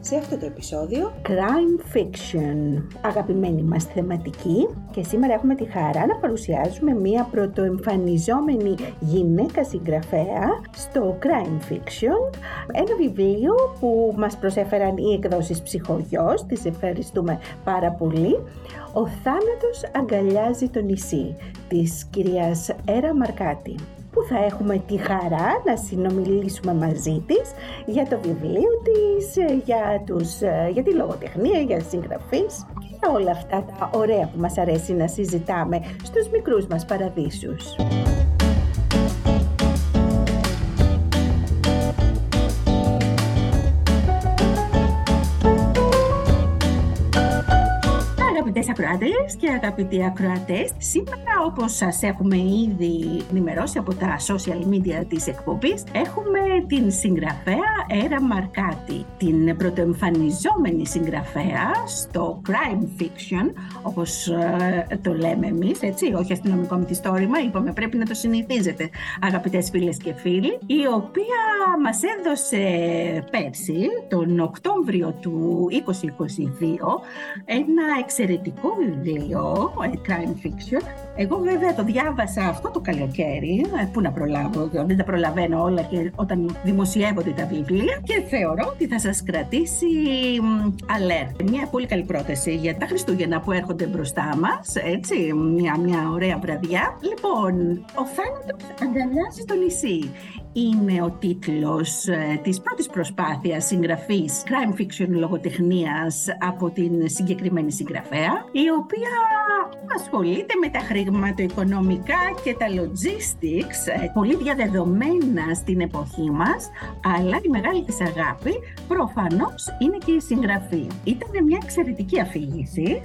σε αυτό το επεισόδιο Crime Fiction, αγαπημένη μας θεματική και σήμερα έχουμε τη χαρά να παρουσιάζουμε μία πρωτοεμφανιζόμενη γυναίκα συγγραφέα στο Crime Fiction. Ένα βιβλίο που μας προσέφεραν οι εκδόσεις Ψυχογιός, τις ευχαριστούμε πάρα πολύ. «Ο θάνατος αγκαλιάζει το νησί» της κυρίας Έρα Μαρκάτη που θα έχουμε τη χαρά να συνομιλήσουμε μαζί της για το βιβλίο της, για, τους, για τη λογοτεχνία, για συγγραφείς και για όλα αυτά τα ωραία που μας αρέσει να συζητάμε στους μικρούς μας παραδείσους. Αγαπητές ακροάτες και αγαπητοί ακροατές, σήμερα όπως σας έχουμε ήδη ενημερώσει από τα social media της εκπομπής, έχουμε την συγγραφέα Έρα Μαρκάτη, την πρωτοεμφανιζόμενη συγγραφέα στο crime fiction, όπως ε, το λέμε εμείς, έτσι, όχι αστυνομικό μυθιστόρημα, είπαμε πρέπει να το συνηθίζετε αγαπητές φίλες και φίλοι, η οποία μας έδωσε πέρσι, τον Οκτώβριο του 2022, ένα εξαιρετικό εξαιρετικό βιβλίο, crime fiction. Εγώ βέβαια το διάβασα αυτό το καλοκαίρι, ε, πού να προλάβω, δεν τα προλαβαίνω όλα και όταν δημοσιεύονται τα βιβλία και θεωρώ ότι θα σας κρατήσει alert. Μια πολύ καλή πρόταση για τα Χριστούγεννα που έρχονται μπροστά μας, έτσι, μια, μια ωραία βραδιά. Λοιπόν, ο θάνατος αγκαλιάζει το νησί είναι ο τίτλος ε, της πρώτης προσπάθειας συγγραφής crime fiction λογοτεχνίας από την συγκεκριμένη συγγραφέα, η οποία ασχολείται με τα χρηματοοικονομικά και τα logistics, ε, πολύ διαδεδομένα στην εποχή μας, αλλά η μεγάλη της αγάπη προφανώς είναι και η συγγραφή. Ήταν μια εξαιρετική αφήγηση,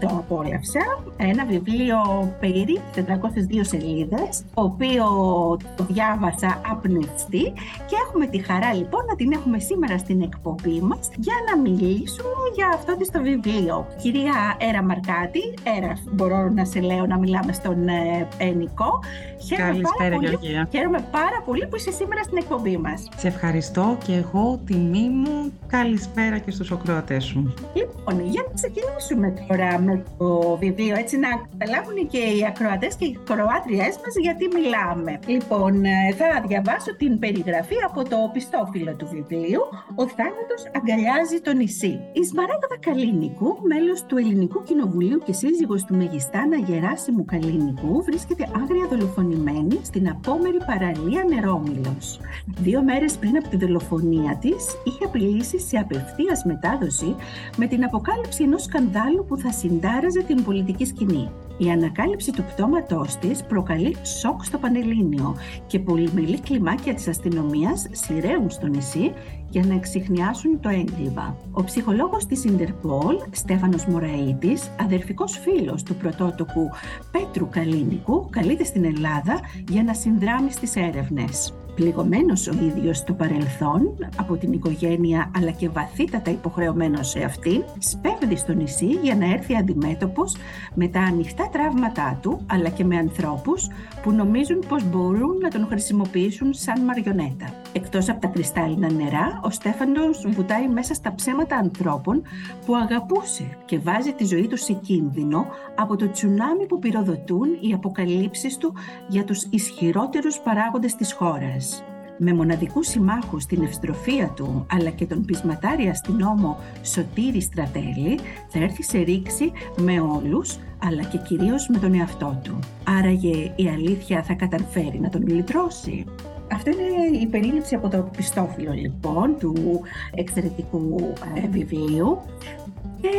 το απόλαυσα, ένα βιβλίο περί 402 σελίδες, το οποίο το διάβασα απνευστεί και έχουμε τη χαρά λοιπόν να την έχουμε σήμερα στην εκπομπή μας για να μιλήσουμε για αυτό το βιβλίο. Κυρία Έρα Μαρκάτη, Έρας μπορώ να σε λέω να μιλάμε στον ε, Ενικό. Καλησπέρα Γεωργία. Χαίρομαι πάρα πολύ που είσαι σήμερα στην εκπομπή μας. Σε ευχαριστώ και εγώ τιμή μου. Καλησπέρα και στους οκροατές σου. Λοιπόν, για να ξεκινήσουμε τώρα με το βιβλίο, έτσι να καταλάβουν και οι ακροατές και οι κροάτριές μας γιατί μιλάμε. Λοιπόν, ε, θα διαβάσω την περιγραφή από το πιστόφυλλο του βιβλίου «Ο θάνατος αγκαλιάζει το νησί». Η Σμαράγδα Καλίνικου, μέλος του Ελληνικού Κοινοβουλίου και σύζυγος του Μεγιστάνα Γεράσιμου Καλίνικου, βρίσκεται άγρια δολοφονημένη στην απόμερη παραλία Νερόμυλος. Δύο μέρες πριν από τη δολοφονία της, είχε απειλήσει σε απευθείας μετάδοση με την αποκάλυψη ενός σκανδάλου που θα συντάραζε την πολιτική σκηνή. Η ανακάλυψη του πτώματός της προκαλεί σοκ στο Πανελλήνιο και πολυμελή κλιμάκια της αστυνομίας σειραίουν στο νησί για να εξηχνιάσουν το έγκλημα. Ο ψυχολόγος της Ιντερπόλ, Στέφανος Μωραΐτης, αδερφικός φίλος του πρωτότοκου Πέτρου Καλίνικου, καλείται στην Ελλάδα για να συνδράμει στις έρευνες πληγωμένος ο ίδιος στο παρελθόν από την οικογένεια αλλά και βαθύτατα υποχρεωμένος σε αυτήν, σπέβδει στο νησί για να έρθει αντιμέτωπος με τα ανοιχτά τραύματά του αλλά και με ανθρώπους που νομίζουν πως μπορούν να τον χρησιμοποιήσουν σαν μαριονέτα. Εκτός από τα κρυστάλλινα νερά, ο Στέφανος βουτάει μέσα στα ψέματα ανθρώπων που αγαπούσε και βάζει τη ζωή του σε κίνδυνο από το τσουνάμι που πυροδοτούν οι αποκαλύψεις του για τους ισχυρότερους παράγοντες της χώρας με μοναδικούς συμμάχους στην ευστροφία του αλλά και τον πεισματάρι αστυνόμο Σωτήρη Στρατέλη θα έρθει σε ρήξη με όλους αλλά και κυρίως με τον εαυτό του. Άραγε η αλήθεια θα καταφέρει να τον λυτρώσει. Αυτό είναι η περίληψη από το πιστόφυλλο λοιπόν του εξαιρετικού ε, βιβλίου και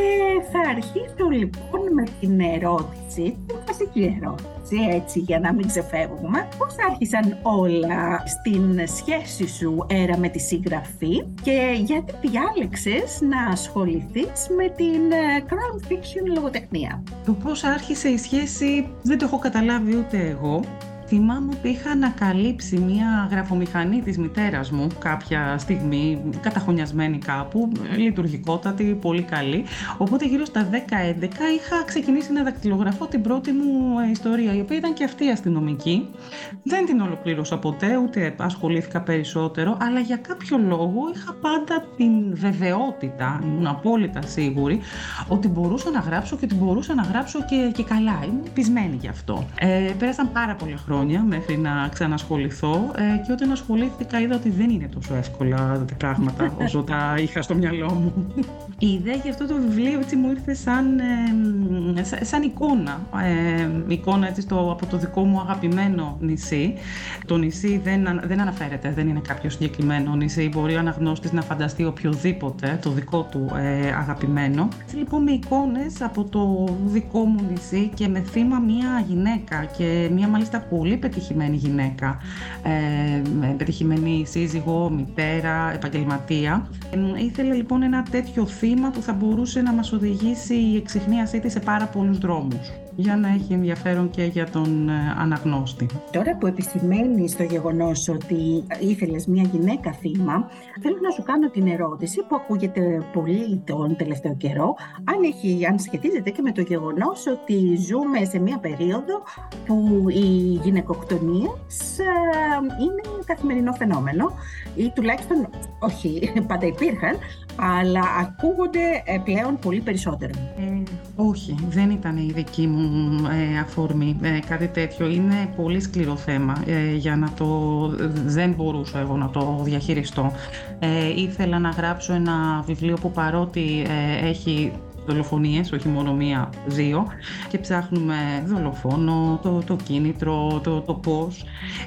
θα αρχίσω λοιπόν με την ερώτηση, την βασική ερώτηση, έτσι για να μην ξεφεύγουμε. Πώς άρχισαν όλα στην σχέση σου έρα με τη συγγραφή και γιατί διάλεξες να ασχοληθείς με την ε, crime fiction λογοτεχνία; Το πώς άρχισε η σχέση δεν το έχω καταλάβει ούτε εγώ. Θυμάμαι ότι είχα ανακαλύψει μια γραφομηχανή της μητέρας μου κάποια στιγμή, καταχωνιασμένη κάπου, λειτουργικότατη, πολύ καλή. Οπότε γύρω στα 10-11 είχα ξεκινήσει να δακτυλογραφώ την πρώτη μου ιστορία, η οποία ήταν και αυτή αστυνομική. Δεν την ολοκλήρωσα ποτέ, ούτε ασχολήθηκα περισσότερο, αλλά για κάποιο λόγο είχα πάντα την βεβαιότητα, ήμουν απόλυτα σίγουρη, ότι μπορούσα να γράψω και ότι μπορούσα να γράψω και, και καλά. Ήμουν πεισμένη γι' αυτό. Ε, πέρασαν πάρα πολλά χρόνια χρόνια μέχρι να ξανασχοληθώ ε, και όταν ασχολήθηκα είδα ότι δεν είναι τόσο εύκολα τα πράγματα όσο τα είχα στο μυαλό μου. Η ιδέα για αυτό το βιβλίο έτσι μου ήρθε σαν, ε, σαν εικόνα. Ε, εικόνα έτσι στο, από το δικό μου αγαπημένο νησί. Το νησί δεν, δεν αναφέρεται, δεν είναι κάποιο συγκεκριμένο νησί. Μπορεί ο αναγνώστης να φανταστεί οποιοδήποτε το δικό του ε, αγαπημένο. Έτσι λοιπόν με εικόνες από το δικό μου νησί και με θύμα μια γυναίκα και μια μάλιστα πολύ πετυχημένη γυναίκα, ε, πετυχημένη σύζυγο, μητέρα, επαγγελματία. Ε, ήθελε λοιπόν ένα τέτοιο θύμα που θα μπορούσε να μας οδηγήσει η εξυχνίασή της σε πάρα πολλούς δρόμους για να έχει ενδιαφέρον και για τον ε, αναγνώστη. Τώρα που επισημαίνει στο γεγονός ότι ήθελες μια γυναίκα θύμα, θέλω να σου κάνω την ερώτηση που ακούγεται πολύ τον τελευταίο καιρό, αν, έχει, αν σχετίζεται και με το γεγονός ότι ζούμε σε μια περίοδο που οι γυναικοκτονίες ε, είναι καθημερινό φαινόμενο ή τουλάχιστον, όχι, πάντα υπήρχαν, αλλά ακούγονται ε, πλέον πολύ περισσότερο. Ε, όχι, δεν ήταν η δική μου ε, αφορμή ε, κάτι τέτοιο. Είναι πολύ σκληρό θέμα ε, για να το... δεν μπορούσα εγώ να το διαχειριστώ. ήθελα να γράψω ένα βιβλίο που παρότι έχει δολοφονίες, όχι μόνο μία, δύο και ψάχνουμε δολοφόνο, το, το κίνητρο, το, το πώς.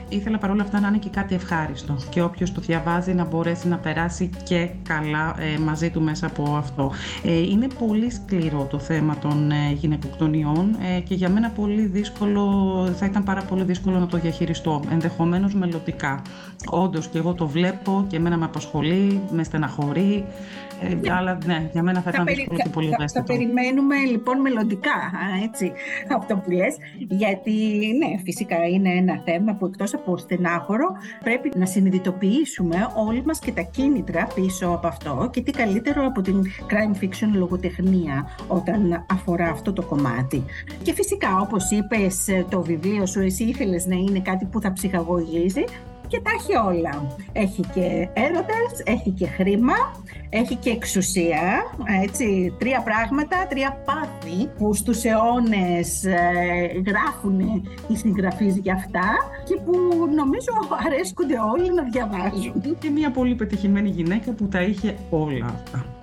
Ήθελα παρόλα αυτά να είναι και κάτι ευχάριστο και όποιος το διαβάζει να μπορέσει να περάσει και καλά ε, μαζί του μέσα από αυτό. Ε, είναι πολύ σκληρό το θέμα των ε, γυναικοκτονιών ε, και για μένα πολύ δύσκολο, θα ήταν πάρα πολύ δύσκολο να το διαχειριστώ, ενδεχομένως μελλοντικά. Όντως και εγώ το βλέπω και εμένα με απασχολεί, με στεναχωρεί, ε, αλλά ναι, για μένα θα ήταν δύσκολο και πολύ θα, θα περιμένουμε λοιπόν μελλοντικά έτσι, αυτό που λες, γιατί ναι, φυσικά είναι ένα θέμα που εκτός από στενάχωρο πρέπει να συνειδητοποιήσουμε όλοι μας και τα κίνητρα πίσω από αυτό και τι καλύτερο από την crime fiction λογοτεχνία όταν αφορά αυτό το κομμάτι. Και φυσικά όπως είπες το βιβλίο σου εσύ ήθελες να είναι κάτι που θα ψυχαγωγήσει και τα έχει όλα. Έχει και έρωτες, έχει και χρήμα, έχει και εξουσία, έτσι, τρία πράγματα, τρία πάθη που στους αιώνες ε, γράφουν οι συγγραφείς για αυτά και που νομίζω αρέσκονται όλοι να διαβάζουν. Και μια πολύ πετυχημένη γυναίκα που τα είχε όλα αυτά.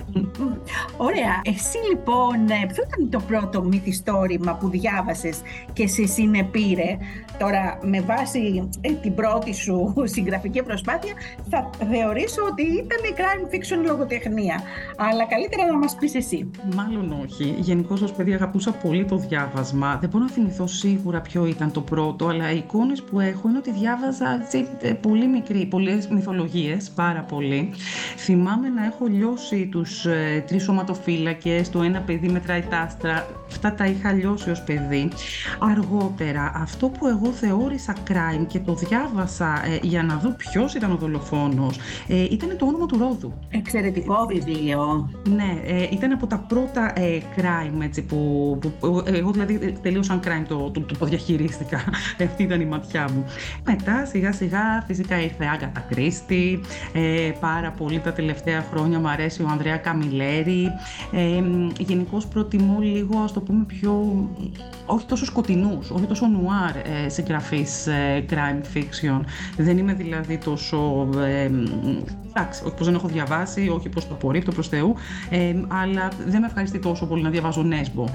Ωραία. Εσύ λοιπόν, ε, ποιο ήταν το πρώτο μυθιστόρημα που διάβασες και σε συνεπήρε; Τώρα, με βάση ε, την πρώτη σου συγγραφική προσπάθεια, θα θεωρήσω ότι ήταν η crime fiction λογοτεχνία. Αλλά καλύτερα να μας πεις εσύ. Μάλλον όχι. Γενικώ ως παιδί αγαπούσα πολύ το διάβασμα. Δεν μπορώ να θυμηθώ σίγουρα ποιο ήταν το πρώτο, αλλά οι εικόνες που έχω είναι ότι διάβαζα έτσι, ε, πολύ μικρή, πολλές μυθολογίες, πάρα πολύ. Θυμάμαι να έχω λιώσει τους ε, τρεις σωματοφύλακες, το ένα παιδί μετράει τα άστρα, αυτά τα είχα λιώσει ως παιδί. Αργότερα, αυτό που εγώ θεώρησα crime και το διάβασα ε, για να δω ποιος ήταν ο δολοφόνος, ε, ήταν το όνομα του Ρόδου. Εξαιρετικό βιβλίο. Ναι, ε, ήταν από τα πρώτα ε, crime έτσι, που, που, εγώ δηλαδή τελείωσαν crime το, το, το, το διαχειρίστηκα. Αυτή ήταν η ματιά μου. Μετά σιγά σιγά φυσικά ήρθε Άγκατα Κρίστη, ε, πάρα πολύ τα τελευταία χρόνια μου αρέσει ο Ανδρέα Καμιλέρη. Ε, Γενικώς προτιμώ λίγο, ας το πούμε, πιο, όχι τόσο σκοτεινούς, όχι τόσο νουάρ ε, συγγραφείς ε, crime fiction. Δεν είμαι δηλαδή τόσο... Ε, εντάξει, όχι πως δεν έχω διαβάσει, όχι πως το απορρίπτω προς Θεού, ε, αλλά δεν με ευχαριστεί τόσο πολύ να διαβάζω Νέσμπο,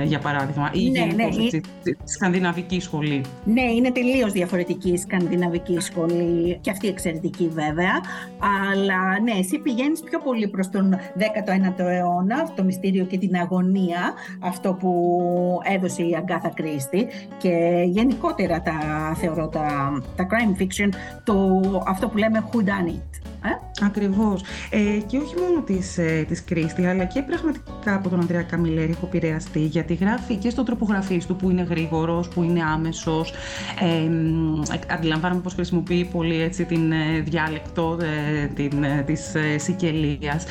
ε, για παράδειγμα, ή ναι, ναι, έτσι, σκανδιναβική σχολή. Ναι, είναι τελείως διαφορετική η σκανδιναβική σχολή και αυτή εξαιρετική βέβαια, αλλά ναι, εσύ πηγαίνεις πιο πολύ προς τον 19ο αιώνα, το μυστήριο και την αγωνία, αυτό που έδωσε η Αγκάθα Κρίστη και γενικότερα τα θεωρώ τα, τα crime fiction, το, αυτό που λέμε who done it. Ε; Ακριβώς. Ε, και όχι μόνο της, ε, της Κρίστη, αλλά και πραγματικά από τον Ανδρέα Καμιλέρη έχω επηρεαστεί, γιατί γράφει και στο τροπογραφής του που είναι γρήγορος, που είναι άμεσος. Ε, αντιλαμβάνομαι πως χρησιμοποιεί πολύ έτσι, την ε, διάλεκτο ε, την, ε, της ε, Σικελίας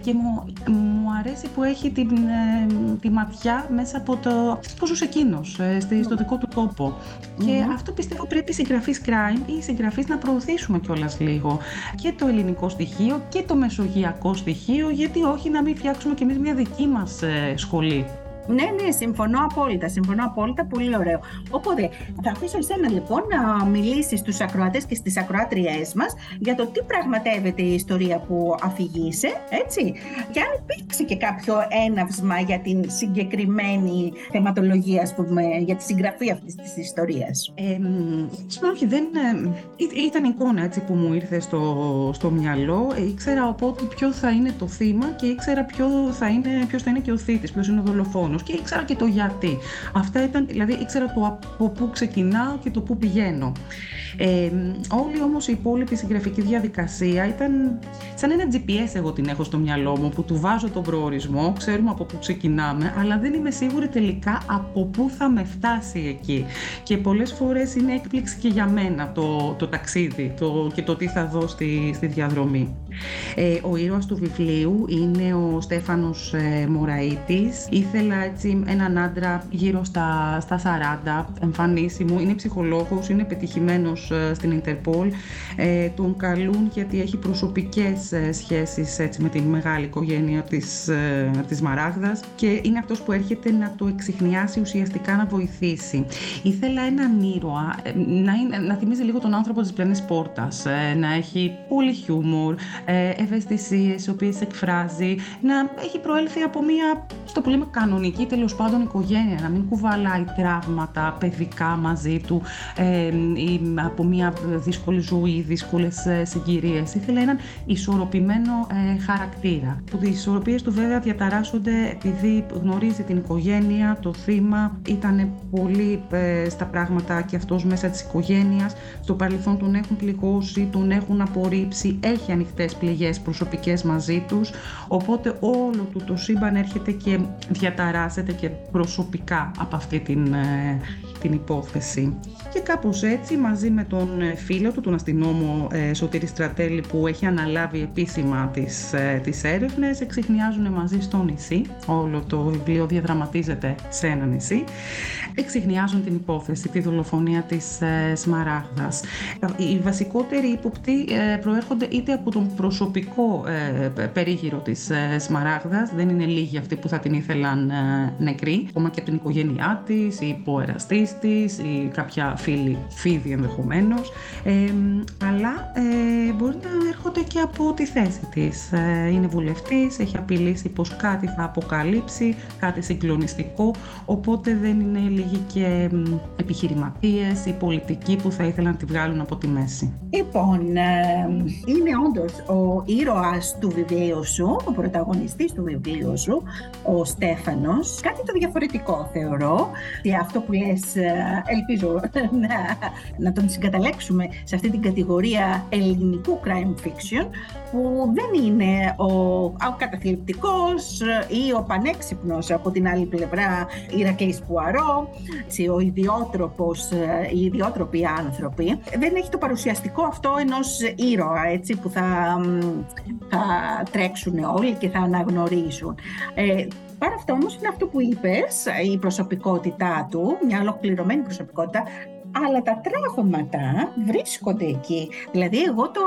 και μου, μου αρέσει που έχει την, τη ματιά μέσα από το πώς ζούσε εκείνος, στο δικό του τόπο. Και αυτό πιστεύω πρέπει οι συγγραφείς crime ή οι συγγραφείς να προωθήσουμε κιόλας λίγο. Και το ελληνικό στοιχείο και το μεσογειακό στοιχείο, γιατί όχι να μην φτιάξουμε κι εμείς μια δική μας ε, σχολή. Ναι, ναι, συμφωνώ απόλυτα. Συμφωνώ απόλυτα. Πολύ ωραίο. Οπότε, θα αφήσω εσένα λοιπόν να μιλήσεις στους ακροατές και στις ακροάτριές μας για το τι πραγματεύεται η ιστορία που αφηγείσαι, έτσι. Και αν υπήρξε και κάποιο έναυσμα για την συγκεκριμένη θεματολογία, ας πούμε, για τη συγγραφή αυτής της ιστορίας. Ε, όχι, δεν. Ε, ήταν εικόνα έτσι που μου ήρθε στο, στο μυαλό. Ε, ήξερα οπότε ποιο θα είναι το θύμα και ήξερα ποιο θα είναι, ποιος θα είναι και ο θήτης, ποιος είναι ο δολοφόνος και ήξερα και το γιατί. Αυτά ήταν, δηλαδή ήξερα το από πού ξεκινάω και το πού πηγαίνω. Ε, όλη όμως η υπόλοιπη συγγραφική διαδικασία ήταν σαν ένα GPS εγώ την έχω στο μυαλό μου που του βάζω τον προορισμό, ξέρουμε από πού ξεκινάμε, αλλά δεν είμαι σίγουρη τελικά από πού θα με φτάσει εκεί. Και πολλές φορές είναι έκπληξη και για μένα το, το ταξίδι το, και το τι θα δω στη, στη διαδρομή. Ε, ο ήρωας του βιβλίου είναι ο Στέφανος ε, Μωραΐτης. Ήθελα έτσι έναν άντρα γύρω στα, στα 40, εμφανίσιμο, είναι ψυχολόγος, είναι πετυχημένος ε, στην Ιντερπόλ. Ε, τον καλούν γιατί έχει προσωπικές ε, σχέσεις έτσι, με τη μεγάλη οικογένεια της, ε, της Μαράγδας και είναι αυτός που έρχεται να το εξηχνιάσει ουσιαστικά να βοηθήσει. Ήθελα έναν ήρωα να, είναι, να θυμίζει λίγο τον άνθρωπο της πλανής πόρτας, να έχει πολύ χιούμορ, ευαισθησίες οι οποίες εκφράζει, να έχει προέλθει από μια στο πολύ κανονική τέλος πάντων οικογένεια, να μην κουβαλάει τραύματα παιδικά μαζί του ε, ή από μια δύσκολη ζωή, δύσκολες συγκυρίες. Ήθελε έναν ισορροπημένο ε, χαρακτήρα. Που οι ισορροπίες του βέβαια διαταράσσονται επειδή γνωρίζει την οικογένεια, το θύμα, ήταν πολύ ε, στα πράγματα και αυτός μέσα της οικογένειας. Στο παρελθόν τον έχουν πληγώσει, τον έχουν απορρίψει, έχει ανοιχτές πληγές προσωπικές μαζί τους. Οπότε όλο του το σύμπαν έρχεται και διαταράσσεται και προσωπικά από αυτή την, ε, την υπόθεση. Και κάπως έτσι μαζί με τον ε, φίλο του, τον αστυνόμο ε, Σωτήρη Στρατέλη που έχει αναλάβει επίσημα τις, ε, τις έρευνες, εξηχνιάζουν μαζί στο νησί. Όλο το βιβλίο διαδραματίζεται σε ένα νησί. Εξηχνιάζουν την υπόθεση, τη δολοφονία της ε, Σμαράγδας. Οι βασικότεροι ύποπτοι ε, προέρχονται είτε από τον προσωπικό ε, περίγυρο της ε, Σμαράγδας, δεν είναι λίγοι αυτοί που θα την ήθελαν ε, νεκρή, ακόμα και από την οικογένειά της, ή υποεραστής της, ή κάποια φίλη, φίδι ενδεχομένως. Ε, αλλά ε, μπορεί να έρχονται και από τη θέση της. Ε, είναι βουλευτής, έχει απειλήσει πως κάτι θα αποκαλύψει, κάτι συγκλονιστικό, οπότε δεν είναι λίγοι και επιχειρηματίες ή πολιτικοί που θα ήθελαν να τη βγάλουν από τη μέση. Λοιπόν, είναι όντως ο ήρωας του βιβλίου σου, ο πρωταγωνιστής του βιβλίου σου, ο Στέφανος. Κάτι το διαφορετικό θεωρώ και αυτό που λες ελπίζω να, να τον συγκαταλέξουμε σε αυτή την κατηγορία ελληνικού crime fiction που δεν είναι ο, ο καταθλιπτικός ή ο πανέξυπνος από την άλλη πλευρά Ηρακλής Πουαρό, ο ιδιότροπος, οι ιδιότροποι άνθρωποι. Δεν έχει το παρουσιαστικό αυτό ενός ήρωα έτσι, που θα, θα τρέξουν όλοι και θα αναγνωρίσουν. Ε, Πάρα αυτό όμως είναι αυτό που είπες, η προσωπικότητά του, μια ολοκληρωμένη προσωπικότητα, αλλά τα τραύματα βρίσκονται εκεί. Δηλαδή εγώ το,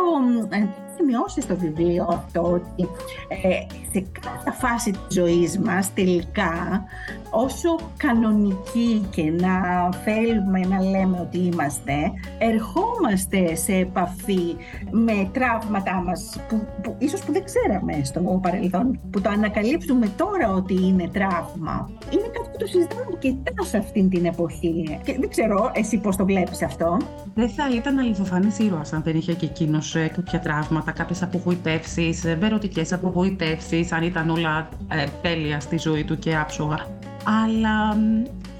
ε, σημειώσεις στο βιβλίο αυτό ότι ε, σε κάθε φάση της ζωής μας τελικά όσο κανονικοί και να θέλουμε να λέμε ότι είμαστε, ερχόμαστε σε επαφή με τραύματά μας που, που ίσως που δεν ξέραμε στο παρελθόν, που το ανακαλύπτουμε τώρα ότι είναι τραύμα. Είναι κάτι που το συζητάμε αρκετά σε αυτήν την εποχή. Και δεν ξέρω εσύ πώς το βλέπεις αυτό; Δεν θα ήταν αληθοφανής ήρωας αν δεν είχε και εκείνος ε, κάποια τραύματα, κάποιες απογοητεύσεις, ε, ερωτικές απογοητεύσεις, αν ήταν όλα ε, τέλεια στη ζωή του και άψογα. Αλλά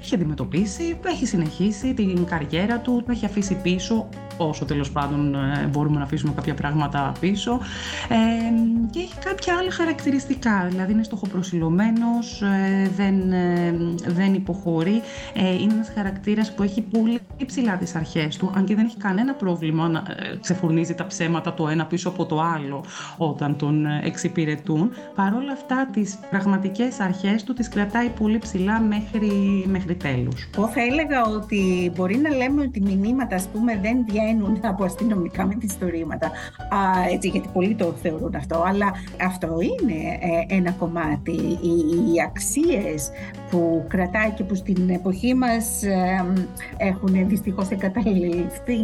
έχει αντιμετωπίσει, έχει συνεχίσει την καριέρα του, το έχει αφήσει πίσω όσο τέλος πάντων ε, μπορούμε να αφήσουμε κάποια πράγματα πίσω. Ε, και έχει κάποια άλλα χαρακτηριστικά, δηλαδή είναι στοχοπροσιλωμένος, ε, δεν, ε, δεν υποχωρεί, ε, είναι ένας χαρακτήρας που έχει πολύ ψηλά τις αρχές του, αν και δεν έχει κανένα πρόβλημα να ξεφουρνίζει τα ψέματα το ένα πίσω από το άλλο όταν τον εξυπηρετούν, παρόλα αυτά τις πραγματικές αρχές του τις κρατάει πολύ ψηλά μέχρι, μέχρι τέλους. Εγώ θα έλεγα ότι μπορεί να λέμε ότι μηνύματα ας πούμε δεν βγαίνουν βγαίνουν από αστυνομικά μυθιστορήματα, α, έτσι, γιατί πολλοί το θεωρούν αυτό, αλλά αυτό είναι ε, ένα κομμάτι. Οι, οι αξίες που κρατάει και που στην εποχή μας ε, έχουν δυστυχώς εγκαταλειφθεί,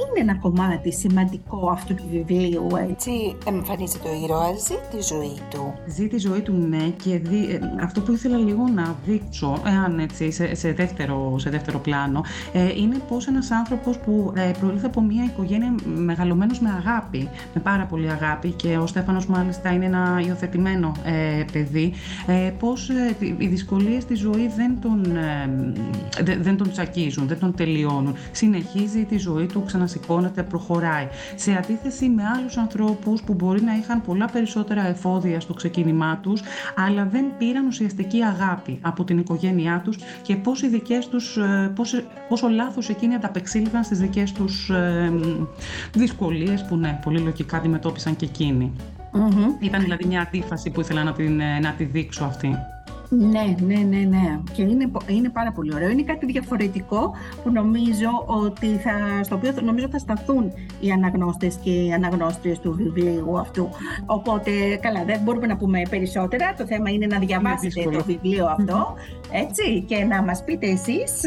είναι ένα κομμάτι σημαντικό αυτού του βιβλίου. Έτσι εμφανίζεται ο ήρωας, ζει τη ζωή του. Ζει τη ζωή του, ναι, και δι... Ε, αυτό που ήθελα λίγο να δείξω, εάν έτσι, σε, σε, δεύτερο, σε δεύτερο πλάνο, ε, είναι πως ένας άνθρωπος που ε, από μια οικογένεια μεγαλωμένος με αγάπη, με πάρα πολύ αγάπη και ο Στέφανος μάλιστα είναι ένα υιοθετημένο ε, παιδί, ε, πώς ε, οι δυσκολίες στη ζωή δεν τον, ε, δεν τον τσακίζουν, δεν τον τελειώνουν. Συνεχίζει τη ζωή του, ξανασηκώνεται, προχωράει. Σε αντίθεση με άλλους ανθρώπους που μπορεί να είχαν πολλά περισσότερα εφόδια στο ξεκίνημά τους, αλλά δεν πήραν ουσιαστική αγάπη από την οικογένειά τους και πώς οι δικές τους, ε, πώς, πόσο λάθος εκείνοι ανταπεξήλθαν στις δικές τους ε, δυσκολίες που ναι, πολύ λογικά αντιμετώπισαν και εκεινοι Ήταν δηλαδή μια αντίφαση που ήθελα να, την, ε, να τη δείξω αυτή. Ναι, ναι, ναι, ναι. Και είναι, είναι πάρα πολύ ωραίο. Είναι κάτι διαφορετικό που νομίζω ότι θα, στο οποίο νομίζω θα σταθούν οι αναγνώστες και οι αναγνώστριες του βιβλίου αυτού. Οπότε, καλά, δεν μπορούμε να πούμε περισσότερα. Το θέμα είναι να διαβάσετε το βιβλίο αυτό, έτσι, και να μας πείτε εσείς,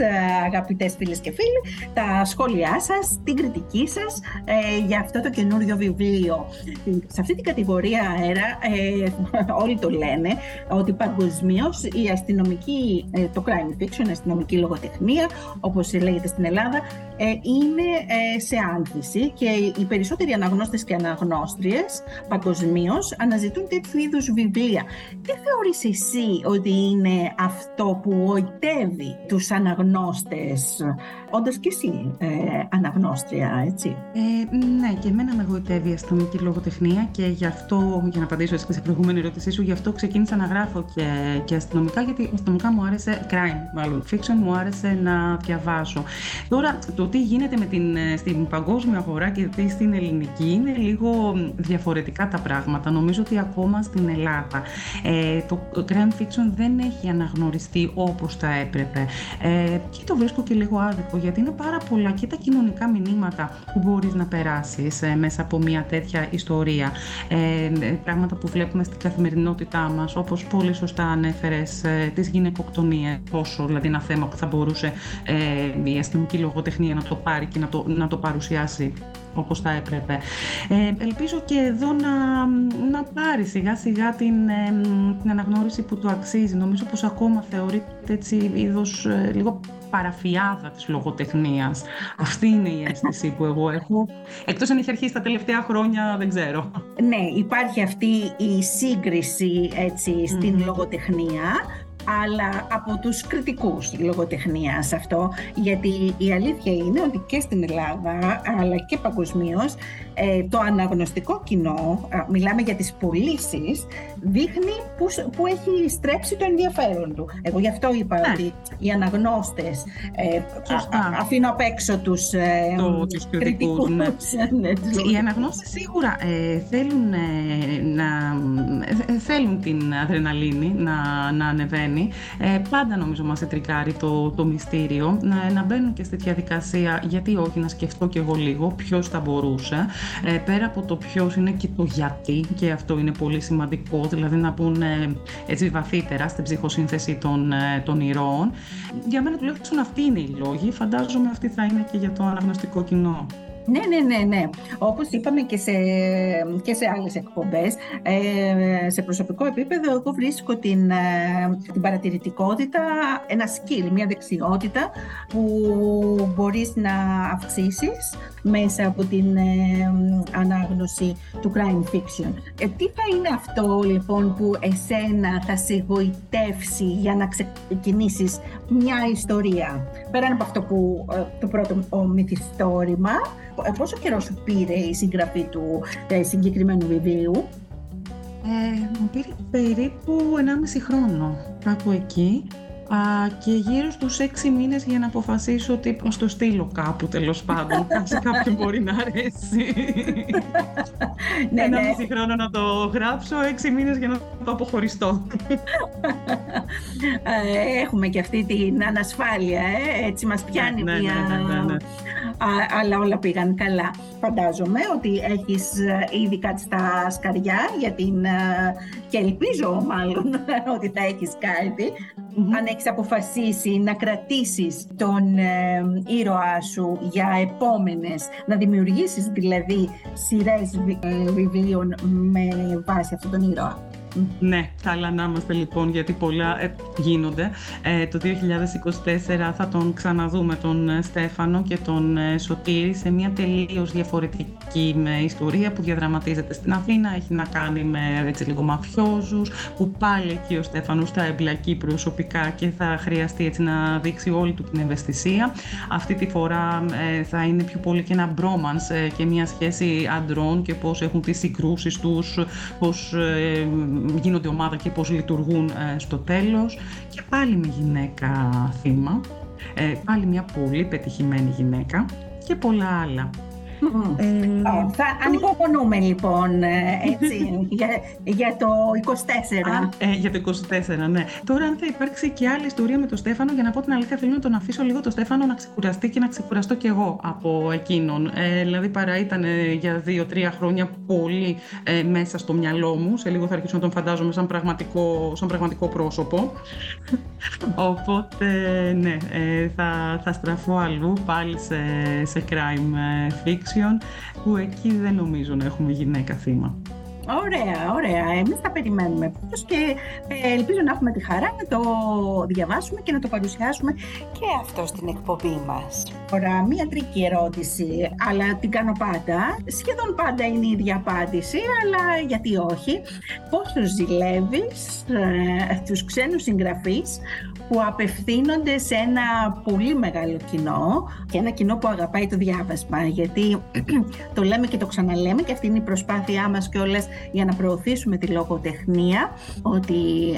αγαπητές φίλες και φίλοι, τα σχόλιά σας, την κριτική σας ε, για αυτό το καινούριο βιβλίο. Σε αυτή την κατηγορία αέρα, ε, όλοι το λένε, ότι παγκοσμίως η αστυνομική, ε, το crime fiction, η αστυνομική λογοτεχνία, όπως λέγεται στην Ελλάδα, ε, είναι ε, σε άνθηση και οι περισσότεροι αναγνώστες και αναγνώστριες παγκοσμίως αναζητούν τέτοιου είδους βιβλία. Τι θεωρείς εσύ ότι είναι αυτό που οητεύει τους αναγνώστες, όντας και εσύ ε, αναγνώστρια, έτσι; Ε, ναι, και εμένα με γοητεύει η αστυνομική λογοτεχνία και γι' αυτό, για να απαντήσω σε προηγούμενη ερώτησή σου, γι' αυτό ξεκίνησα να γράφω και, και αστυνομικά, γιατί αστυνομικά μου άρεσε, crime μάλλον, fiction μου άρεσε να διαβάσω. Τώρα, το τι γίνεται με την, ε, στην παγκόσμια αγορά και τι στην ελληνική είναι λίγο διαφορετικά τα πράγματα. Νομίζω ότι ακόμα στην Ελλάδα ε, το crime fiction δεν έχει αναγνωριστεί όπως θα έπρεπε. Ε, και το βρίσκω και λίγο άδικο, γιατί είναι πάρα πολλά και τα κοινωνικά μηνύματα που μπορείς να περάσεις ε, μέσα από μια τέτοια ιστορία. Ε, πράγματα που βλέπουμε στην καθημερινότητά μας, όπως πολύ σωστά ανέφερες, ε, τις γυναικοκτονίες, πόσο δηλαδή ένα θέμα που θα μπορούσε ε, η αστυνομική λογοτεχνία να το πάρει και να το, να το παρουσιάσει όπως θα έπρεπε. Ε, ελπίζω και εδώ να, να πάρει σιγά σιγά την, ε, την αναγνώριση που του αξίζει. Νομίζω πως ακόμα θεωρείται έτσι είδος ε, λίγο παραφιάδα της λογοτεχνίας. Αυτή είναι η αίσθηση που εγώ έχω. Εκτός αν έχει αρχίσει τα τελευταία χρόνια, δεν ξέρω. Ναι, υπάρχει αυτή η σύγκριση έτσι, στην λογοτεχνία αλλά από τους κριτικούς λογοτεχνίας αυτό, γιατί η αλήθεια είναι ότι και στην Ελλάδα, αλλά και παγκοσμίως, ε, το αναγνωστικό κοινό, μιλάμε για τις πωλήσεις, δείχνει που, που έχει στρέψει το ενδιαφέρον του. Εγώ γι' αυτό είπα ναι. ότι οι αναγνώστες, ε, αφήνω απ' έξω τους, ε, το, τους κριτικούς. Ναι. ναι, οι αναγνώστες σίγουρα ε, θέλουν, να, θέλουν την αδρεναλίνη να, να ανεβαίνει κάνει. Ε, πάντα νομίζω μας ετρικάρει το, το μυστήριο. Να, να μπαίνουν και στη διαδικασία, γιατί όχι, να σκεφτώ κι εγώ λίγο ποιος θα μπορούσε. Ε, πέρα από το ποιος είναι και το γιατί, και αυτό είναι πολύ σημαντικό, δηλαδή να πούνε έτσι βαθύτερα στην ψυχοσύνθεση των, ε, των ηρώων. Για μένα τουλάχιστον αυτοί είναι οι λόγοι. Φαντάζομαι αυτή θα είναι και για το αναγνωστικό κοινό. Ναι, ναι, ναι, ναι. Όπως είπαμε και σε, και σε άλλες εκπομπές, ε, σε προσωπικό επίπεδο εγώ βρίσκω την, ε, την παρατηρητικότητα ένα skill, μια δεξιότητα που μπορείς να αυξήσεις μέσα από την ε, ανάγνωση του crime fiction. Ε, τι θα είναι αυτό λοιπόν που εσένα θα σε γοητεύσει για να ξεκινήσεις μια ιστορία; Πέραν από αυτό που το πρώτο ο μυθιστόρημα, ε, πόσο καιρό σου πήρε η συγγραφή του ε, συγκεκριμένου βιβλίου; Ε, μου πήρε περίπου 1,5 χρόνο, κάπου εκεί. Α, και γύρω στους έξι μήνες για να αποφασίσω ότι να το στείλω κάπου τέλος πάντων, σε κάποιον μπορεί να αρέσει. ναι, Ένα ναι. μισή χρόνο να το γράψω, έξι μήνες για να το αποχωριστώ. Ε, έχουμε και αυτή την ανασφάλεια, ε; έτσι μας πιάνει ναι, ναι μια... Ναι, ναι, ναι, αλλά όλα πήγαν καλά. Φαντάζομαι ότι έχεις ε, ήδη κάτι στα σκαριά για την... και ελπίζω μάλλον ότι θα έχεις κάτι αν έχεις αποφασίσει να κρατήσεις τον ε, ήρωά σου για επόμενες, να δημιουργήσεις δηλαδή σειρές ε, βιβλίων με βάση αυτόν τον ήρωα. Ναι, καλά να είμαστε λοιπόν γιατί πολλά ε, γίνονται. Ε, το 2024 θα τον ξαναδούμε τον ε, Στέφανο και τον ε, Σωτήρη σε μια τελείως διαφορετική με ιστορία που διαδραματίζεται στην Αθήνα. Έχει να κάνει με έτσι λίγο μαφιόζους που πάλι εκεί ο Στέφανος θα εμπλακεί προσωπικά και θα χρειαστεί έτσι να δείξει όλη του την ευαισθησία. Αυτή τη φορά θα είναι πιο πολύ και ένα μπρόμανς και μια σχέση αντρών και πώς έχουν τις συγκρούσεις τους, πώς γίνονται ομάδα και πώς λειτουργούν ε, στο τέλος και πάλι με γυναίκα θύμα, ε, πάλι μια πολύ πετυχημένη γυναίκα και πολλά άλλα. Ε, θα ανυπομονούμε λοιπόν ε, έτσι, για, για το 24. ε, για το 24, ναι. Τώρα αν θα υπάρξει και άλλη ιστορία με τον Στέφανο, για να πω την αλήθεια θέλω να τον αφήσω λίγο το Στέφανο να ξεκουραστεί και να ξεκουραστώ κι εγώ από εκείνον. Ε, δηλαδή παρά ήταν για δύο-τρία χρόνια πολύ ε, μέσα στο μυαλό μου. Σε λίγο θα αρχίσω να τον φαντάζομαι σαν πραγματικό, σαν πραγματικό πρόσωπο. Οπότε ναι, ε, θα, θα στραφώ αλλού πάλι σε, σε crime fiction που εκεί δεν νομίζω να έχουμε γυναίκα θύμα. Ωραία, ωραία. Εμείς θα περιμένουμε και ε, ελπίζω να έχουμε τη χαρά να το διαβάσουμε και να το παρουσιάσουμε και αυτό στην εκπομπή μας. Τώρα, μία τρική ερώτηση, αλλά την κάνω πάντα. Σχεδόν πάντα είναι η ίδια απάντηση, αλλά γιατί όχι. Πόσο ζηλεύεις ε, του ξένους συγγραφείς που απευθύνονται σε ένα πολύ μεγάλο κοινό και ένα κοινό που αγαπάει το διάβασμα; Γιατί το λέμε και το ξαναλέμε και αυτή είναι η προσπάθειά μας και όλες για να προωθήσουμε τη λογοτεχνία ότι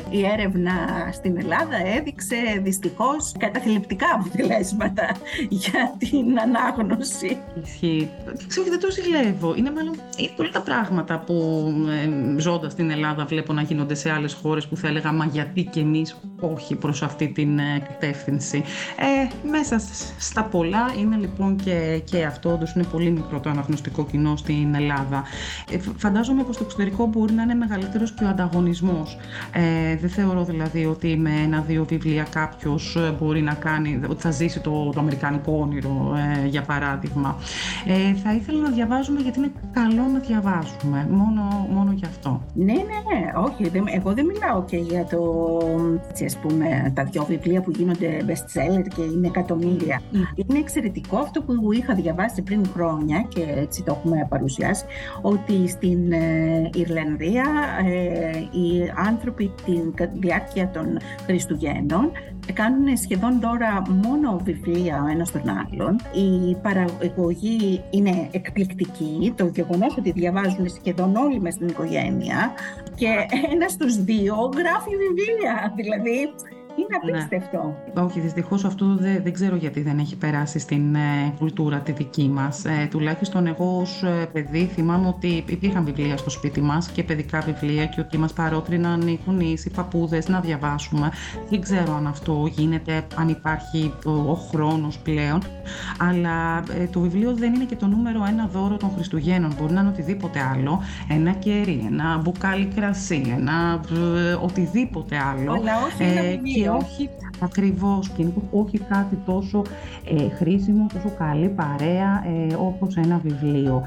η έρευνα στην Ελλάδα έδειξε δυστυχώς καταθλιπτικά αποτελέσματα για την ανάγνωση. Ισχύει. Ξέρω δεν το ζηλεύω. Είναι μάλλον είναι πολλά τα πράγματα που ε, ζώντας στην Ελλάδα βλέπω να γίνονται σε άλλες χώρες που θα έλεγα μα γιατί και εμείς όχι προς αυτή την ε, κατεύθυνση. Ε, μέσα στα πολλά είναι λοιπόν και, και αυτό, όντως είναι πολύ μικρό το αναγνωστικό κοινό στην Ελλάδα. Ε, φαντάζομαι πως το εξωτερικό μπορεί να είναι μεγαλύτερος και ο ανταγωνισμός. Ε, δεν θεωρώ δηλαδή ότι με ένα-δύο βιβλία κάποιος ε, μπορεί να κάνει, ότι θα ζήσει το, το αμερικανικό όνειρο, ε, για παράδειγμα. Ε, θα ήθελα να διαβάζουμε γιατί είναι καλό να διαβάζουμε. Μόνο, μόνο γι' αυτό. Ναι, ναι, ναι. Όχι, εγώ δεν μιλάω και για το, έτσι, ας πούμε, τα δυο βιβλία που γίνονται best seller και είναι εκατομμύρια. Είναι εξαιρετικό αυτό που είχα διαβάσει πριν χρόνια και έτσι το έχουμε παρουσιάσει, ότι στην ε, Ιρλανδία ε, οι άνθρωποι την διάρκεια των Χριστουγέννων κάνουν σχεδόν τώρα μόνο βιβλία ο ένας τον άλλον. Η παραγωγή είναι εκπληκτική. Το γεγονός ότι διαβάζουν σχεδόν όλοι με στην οικογένεια και ένας στους δύο γράφει βιβλία. Δηλαδή Είναι ναι. απίστευτο. Όχι, δυστυχώς αυτό δεν, δεν ξέρω γιατί δεν έχει περάσει στην ε, κουλτούρα τη δική μας. Ε, τουλάχιστον εγώ ως ε, παιδί θυμάμαι ότι υπήρχαν βιβλία στο σπίτι μας και παιδικά βιβλία και ότι μας παρότριναν οι γονεί, οι παππούδες να διαβάσουμε. Δεν ξέρω αν αυτό γίνεται, αν υπάρχει ο, ο χρόνος πλέον. Αλλά ε, το βιβλίο δεν είναι και το νούμερο ένα δώρο των Χριστουγέννων. Μπορεί να είναι οτιδήποτε άλλο. Ένα κερί, ένα μπουκάλι κρασί, ένα οτιδήποτε άλλο. Αλλά όχι ε, και όχι ακριβώς και όχι κάτι τόσο ε, χρήσιμο, τόσο καλή παρέα ε, όπως ένα βιβλίο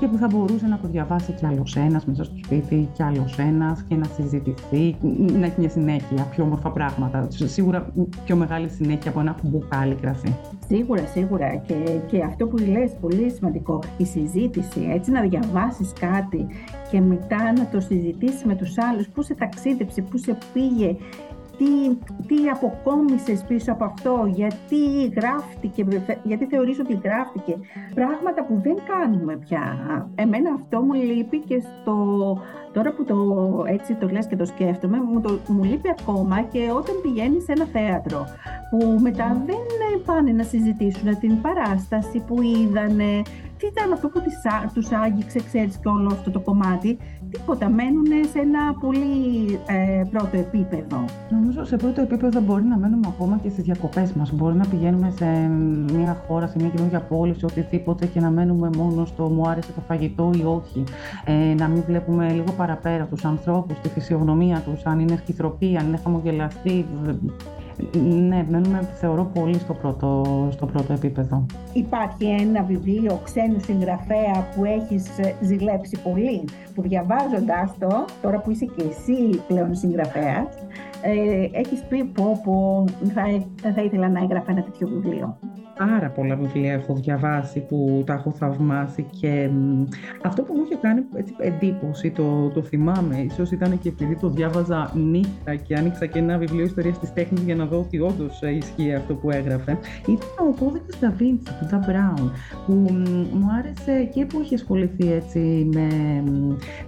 και που θα μπορούσε να το διαβάσει κι άλλος ένας μέσα στο σπίτι, κι άλλος ένας και να συζητηθεί, να έχει μια συνέχεια, πιο όμορφα πράγματα. Σίγουρα πιο μεγάλη συνέχεια από ένα μπουκάλι κρασί. Σίγουρα, σίγουρα. Και, και αυτό που λες, πολύ σημαντικό, η συζήτηση, έτσι να διαβάσεις κάτι και μετά να το συζητήσεις με τους άλλους, πού σε ταξίδεψε, πού σε πήγε, τι, τι αποκόμισες πίσω από αυτό, γιατί γράφτηκε, γιατί θεωρείς ότι γράφτηκε. Πράγματα που δεν κάνουμε πια. Εμένα αυτό μου λείπει και στο, τώρα που το, έτσι το λες και το σκέφτομαι, μου, το, μου λείπει ακόμα και όταν πηγαίνει σε ένα θέατρο που μετά δεν πάνε να συζητήσουν την παράσταση που είδανε, τι ήταν αυτό που τους άγγιξε, ξέρεις και όλο αυτό το κομμάτι, τίποτα, μένουν σε ένα πολύ ε, πρώτο επίπεδο. Νομίζω σε πρώτο επίπεδο μπορεί να μένουμε ακόμα και στις διακοπές μας. Μπορεί να πηγαίνουμε σε μια χώρα, σε μια καινούργια πόλη, σε οτιδήποτε και να μένουμε μόνο στο μου άρεσε το φαγητό ή όχι. Ε, να μην βλέπουμε λίγο παραπέρα τους ανθρώπους, τη φυσιογνωμία τους, αν είναι σκυθροπή, αν είναι χαμογελαστή, ναι, μένουμε θεωρώ πολύ στο πρώτο, στο πρώτο επίπεδο. Υπάρχει ένα βιβλίο ξένου συγγραφέα που έχεις ε, ζηλέψει πολύ, που διαβάζοντας το, τώρα που είσαι και εσύ πλέον συγγραφέας, ε, έχεις πει πω, πω θα, θα ήθελα να έγραφα ένα τέτοιο βιβλίο πάρα πολλά βιβλία έχω διαβάσει που τα έχω θαυμάσει και αυτό που μου είχε κάνει έτσι, εντύπωση, το, το θυμάμαι, ίσως ήταν και επειδή το διάβαζα νύχτα και άνοιξα και ένα βιβλίο ιστορίας της τέχνης για να δω ότι όντως ισχύει αυτό που έγραφε, ήταν ο κώδικας Da Vinci του Da Brown, που μου άρεσε και που είχε ασχοληθεί έτσι με,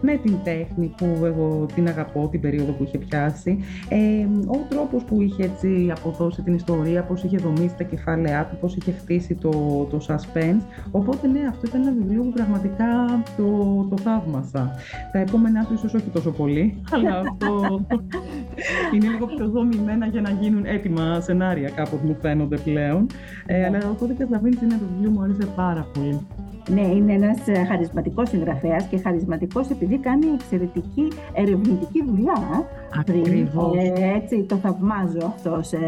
με την τέχνη που εγώ την αγαπώ την περίοδο που είχε πιάσει, ε, ο τρόπος που είχε έτσι αποδώσει την ιστορία, πώς είχε δομήσει τα κεφάλαιά του, πώς είχε χτίσει το, το suspense. Οπότε ναι, αυτό ήταν ένα βιβλίο που πραγματικά το, το θαύμασα. Τα επόμενά του ίσως όχι τόσο πολύ, αλλά αυτό είναι λίγο πιο δομημένα για να γίνουν έτοιμα σενάρια κάπως μου φαίνονται πλέον. Ε, αλλά ο κώδικας Δαβίνης είναι το βιβλίο μου άρεσε πάρα πολύ. Ναι, είναι ένας ε, χαρισματικός συγγραφέας και χαρισματικός επειδή κάνει εξαιρετική ερευνητική δουλειά. Ακριβώς. Ε, έτσι, το θαυμάζω αυτός σε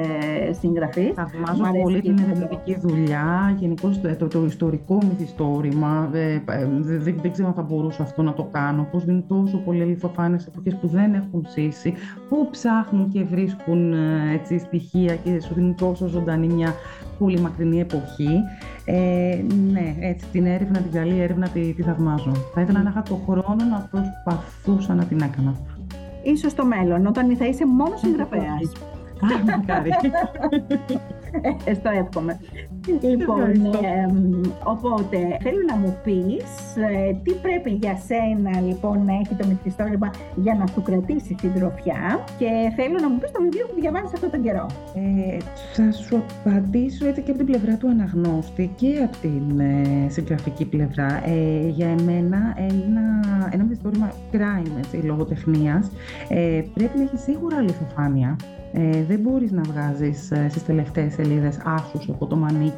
συγγραφής. Θαυμάζω πολύ την ερευνητική δουλειά, γενικώς το, το, το, ιστορικό μυθιστόρημα. Ε, ε, δεν, δεν ξέρω αν θα μπορούσα αυτό να το κάνω. Πώς δίνουν τόσο πολλοί αληθοφάνε εποχές που δεν έχουν ζήσει, που ψάχνουν και βρίσκουν ε, έτσι, στοιχεία και σου δίνουν τόσο ζωντανή μια πολύ μακρινή εποχή. Ε, ναι, έτσι, την έρευνα, την καλή έρευνα τη, τη θαυμάζω. Θα ήθελα να είχα το χρόνο να προσπαθούσα να την έκανα. Ίσως στο μέλλον, όταν θα είσαι μόνος συγγραφέας. Μακάρι. Στο εύχομαι. Λοιπόν, ε, οπότε θέλω να μου πεις ε, τι πρέπει για σένα λοιπόν να έχει το μυθιστόρημα για να σου κρατήσει την τροφιά και θέλω να μου πεις το βιβλίο που διαβάζεις αυτόν τον καιρό. Ε, θα σου απαντήσω έτσι και από την πλευρά του αναγνώστη και από την ε, συγγραφική πλευρά. Ε, για εμένα ένα, ένα μυθιστόρημα crime, έτσι, λογοτεχνίας, ε, πρέπει να έχεις σίγουρα αληθοφάνεια ε, δεν μπορείς να βγάζεις ε, στις τελευταίες σελίδες άσους από το μανίκι,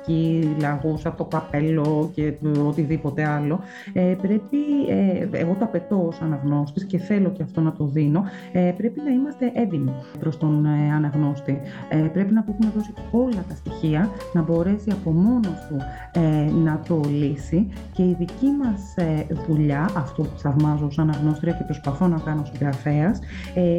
λαγούς από το καπέλο και οτιδήποτε άλλο. Ε, πρέπει, ε, εγώ το απαιτώ ως αναγνώστης και θέλω και αυτό να το δίνω, ε, πρέπει να είμαστε έντιμοι προς τον ε, αναγνώστη. πρέπει να του έχουμε δώσει όλα τα στοιχεία, να μπορέσει από μόνος του να το λύσει και η δική μας δουλειά, αυτό που θαυμάζω ως αναγνώστρια και προσπαθώ να κάνω συγγραφέας,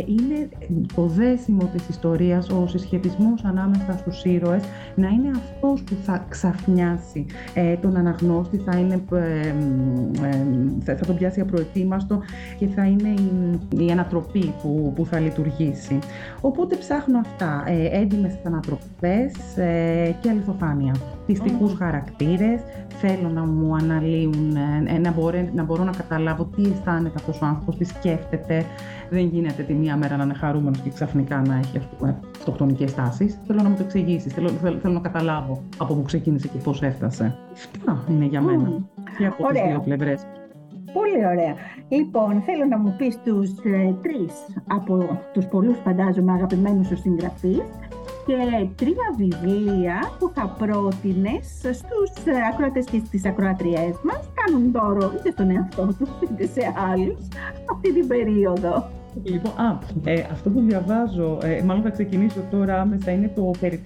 είναι το δέσιμο της ιστορίας ιστορίας, ο συσχετισμός ανάμεσα στους ήρωες να είναι αυτός που θα ξαφνιάσει ε, τον αναγνώστη, θα, είναι, ε, ε, θα τον πιάσει απροετοίμαστο και θα είναι η, η ανατροπή που, που θα λειτουργήσει. Οπότε ψάχνω αυτά, ε, έντιμες ανατροπές ε, και αληθοφάνεια. Πιστικούς χαρακτήρες, θέλω να μου αναλύουν, ε, να, μπορώ, να μπορώ να καταλάβω τι αισθάνεται αυτός ο άνθρωπος, τι σκέφτεται. Δεν γίνεται τη μία μέρα να είναι χαρούμενος και ξαφνικά να έχει αυτοκτονικές τάσεις. Θέλω να μου το εξηγήσεις, θέλω, θέλω, θέλω να καταλάβω από πού ξεκίνησε και πώς έφτασε. Αυτά είναι για μένα. Mm. Και από τις δύο πλευρές. Πολύ ωραία. Λοιπόν, θέλω να μου πεις τους ε, τρεις από τους πολλούς φαντάζομαι αγαπημένους σου συγγραφείς και τρία βιβλία που θα πρότεινες στους ακροατές και στις ακροατριές μας κάνουν δώρο είτε στον εαυτό τους είτε σε άλλους αυτή την περίοδο. Λοιπόν, α, ε, αυτό που διαβάζω, ε, μάλλον θα ξεκινήσω τώρα άμεσα, είναι το «Περί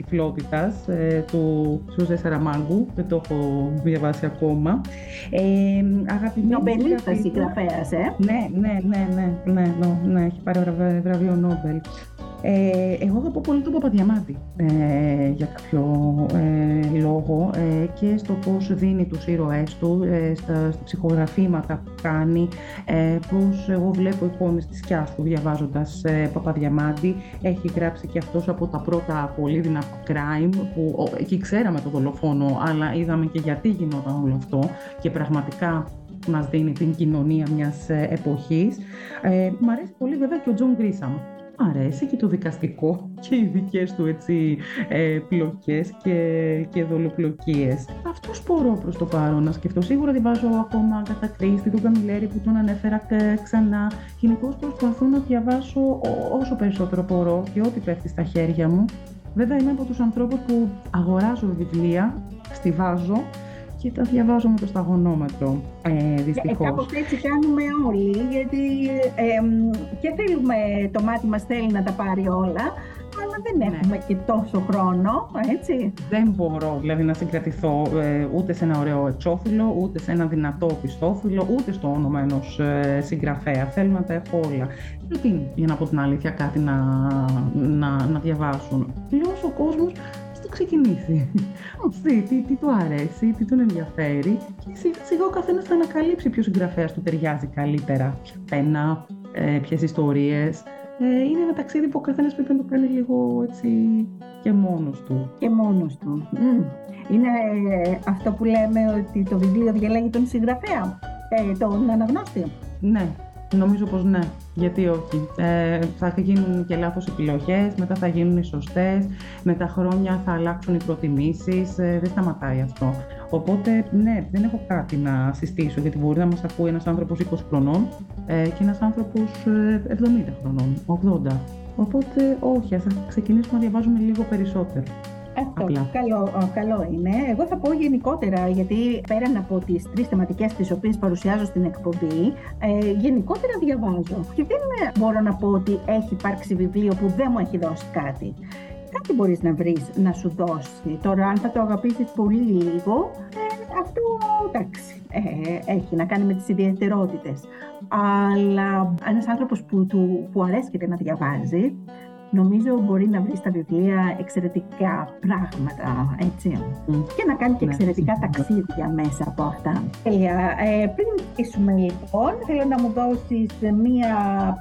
ε, του Σούζε Σαραμάγκου. Δεν το έχω διαβάσει ακόμα. Ε, αγαπημένη Νομπελίστα συγγραφέας, ε; Ναι, ναι, ναι, ναι, ναι, ναι, ναι, έχει πάρει βραβείο Νόμπελ. Ε, εγώ αγαπώ πολύ τον Παπαδιαμάντη ε, για κάποιο ε, λόγο ε, και στο πώς δίνει τους ήρωές του, ε, στα, στα ψυχογραφήματα που κάνει, ε, πώς εγώ βλέπω εικόνες της σκιάς του διαβάζοντας ε, Παπαδιαμάντη. Έχει γράψει και αυτός από τα πρώτα πολύ δυνατά crime που εκεί ξέραμε το δολοφόνο αλλά είδαμε και γιατί γινόταν όλο αυτό και πραγματικά μας δίνει την κοινωνία μιας εποχής. Ε, μ' αρέσει πολύ βέβαια και ο Τζον Γκρίσαμ αρέσει και το δικαστικό και οι δικές του έτσι ε, πλοκές και, και δολοπλοκίες. Αυτός μπορώ προς το παρόν να σκεφτώ. Σίγουρα διαβάζω Αγκάθα Κρίστι, τον Καμιλέρι που τον ανέφερα ξανά. Γενικώς προσπαθώ να διαβάσω όσο περισσότερο μπορώ και ό,τι πέφτει στα χέρια μου. Βέβαια είμαι από τους ανθρώπους που αγοράζω βιβλία, στηβάζω και τα διαβάζω με το σταγονόμετρο, ε, δυστυχώς. Ε, κάπως έτσι κάνουμε όλοι, γιατί ε, και θέλουμε, το μάτι μας θέλει να τα πάρει όλα, αλλά δεν ναι. έχουμε και τόσο χρόνο, έτσι. Δεν μπορώ δηλαδή να συγκρατηθώ ε, ούτε σε ένα ωραίο εξώφυλλο, ούτε σε ένα δυνατό πιστόφυλλο, ούτε στο όνομα ενός ε, συγγραφέα. Θέλω να τα έχω όλα. Πρέπει, για να πω την αλήθεια, κάτι να, να, να διαβάσουν. Πλώς ο κόσμος ξεκινήσει. τι, τι, τι του αρέσει, τι τον ενδιαφέρει και σιγά σιγά ο καθένας θα ανακαλύψει ποιος συγγραφέας του ταιριάζει καλύτερα. Ποια πένα, ε, ποιες ιστορίες. Ε, είναι ένα ταξίδι που ο καθένας πρέπει να το κάνει λίγο έτσι και μόνος του. Και μόνος του. Είναι ε, αυτό που λέμε ότι το βιβλίο διαλέγει τον συγγραφέα, ε, τον αναγνώστη. Ναι, Νομίζω πως ναι, γιατί όχι. Ε, θα γίνουν και λάθος επιλογές, μετά θα γίνουν οι σωστές, με τα χρόνια θα αλλάξουν οι προτιμήσεις, ε, δεν σταματάει αυτό. Οπότε ναι, δεν έχω κάτι να συστήσω, γιατί μπορεί να μας ακούει ένας άνθρωπος 20 χρονών ε, και ένας άνθρωπος 70 ε, χρονών, 80. Οπότε όχι, ας ξεκινήσουμε να διαβάζουμε λίγο περισσότερο. Αυτό καλό, καλό είναι. Εγώ θα πω γενικότερα, γιατί πέραν από τις τρεις θεματικές τις οποίες παρουσιάζω στην εκπομπή, ε, γενικότερα διαβάζω. Και δεν μπορώ να πω ότι έχει υπάρξει βιβλίο που δεν μου έχει δώσει κάτι. Κάτι μπορείς να βρεις να σου δώσει. Τώρα, αν θα το αγαπήσεις πολύ λίγο, ε, αυτό εντάξει, ε, έχει να κάνει με τις ιδιαιτερότητες. Αλλά ένας άνθρωπος που, του, που αρέσκεται να διαβάζει, νομίζω μπορεί να βρεις στα βιβλία εξαιρετικά πράγματα, έτσι. Και να κάνει και ναι, εξαιρετικά ταξίδια μέσα από αυτά. Τέλεια. Ε, πριν κλείσουμε λοιπόν, θέλω να μου δώσεις μία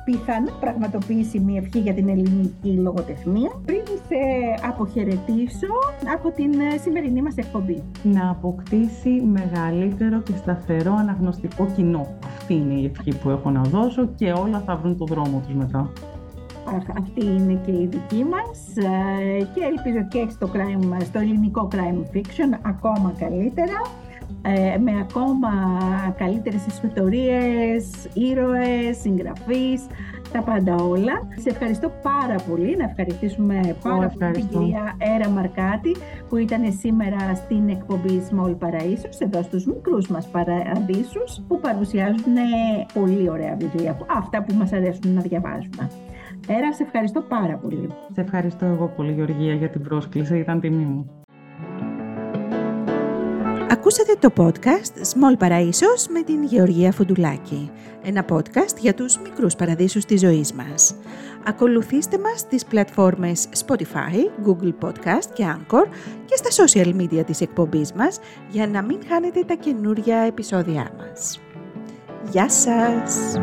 πιθανή πραγματοποιήσιμη ευχή για την ελληνική λογοτεχνία, πριν σε αποχαιρετήσω από την ε, σημερινή μας εκπομπή. Να αποκτήσει μεγαλύτερο και σταθερό αναγνωστικό κοινό. Αυτή είναι η ευχή που έχω να δώσω και όλα θα βρουν το δρόμο τους μετά. Αυτή είναι και η δική μας ε, και ελπίζω και στο, crime, στο ελληνικό crime fiction ακόμα καλύτερα ε, με ακόμα καλύτερες ιστορίες, ήρωες, συγγραφείς, τα πάντα όλα. Σε ευχαριστώ πάρα πολύ, να ευχαριστήσουμε πάρα πολύ την κυρία Έρα Μαρκάτη που ήταν σήμερα στην εκπομπή Small Paraisos, εδώ στους μικρούς μας παραδείσους που παρουσιάζουν πολύ ωραία βιβλία, αυτά που μας αρέσουν να διαβάζουμε. Έρα, σε ευχαριστώ πάρα πολύ. Σε ευχαριστώ εγώ πολύ, Γεωργία, για την πρόσκληση. Ήταν τιμή μου. Ακούσατε το podcast Small Παραΐσος με την Γεωργία Φουντουλάκη. Ένα podcast για τους μικρούς παραδείσους της ζωής μας. Ακολουθήστε μας στις πλατφόρμες Spotify, Google Podcast και Anchor και στα social media της εκπομπής μας για να μην χάνετε τα καινούρια επεισόδια μας. Γεια σας!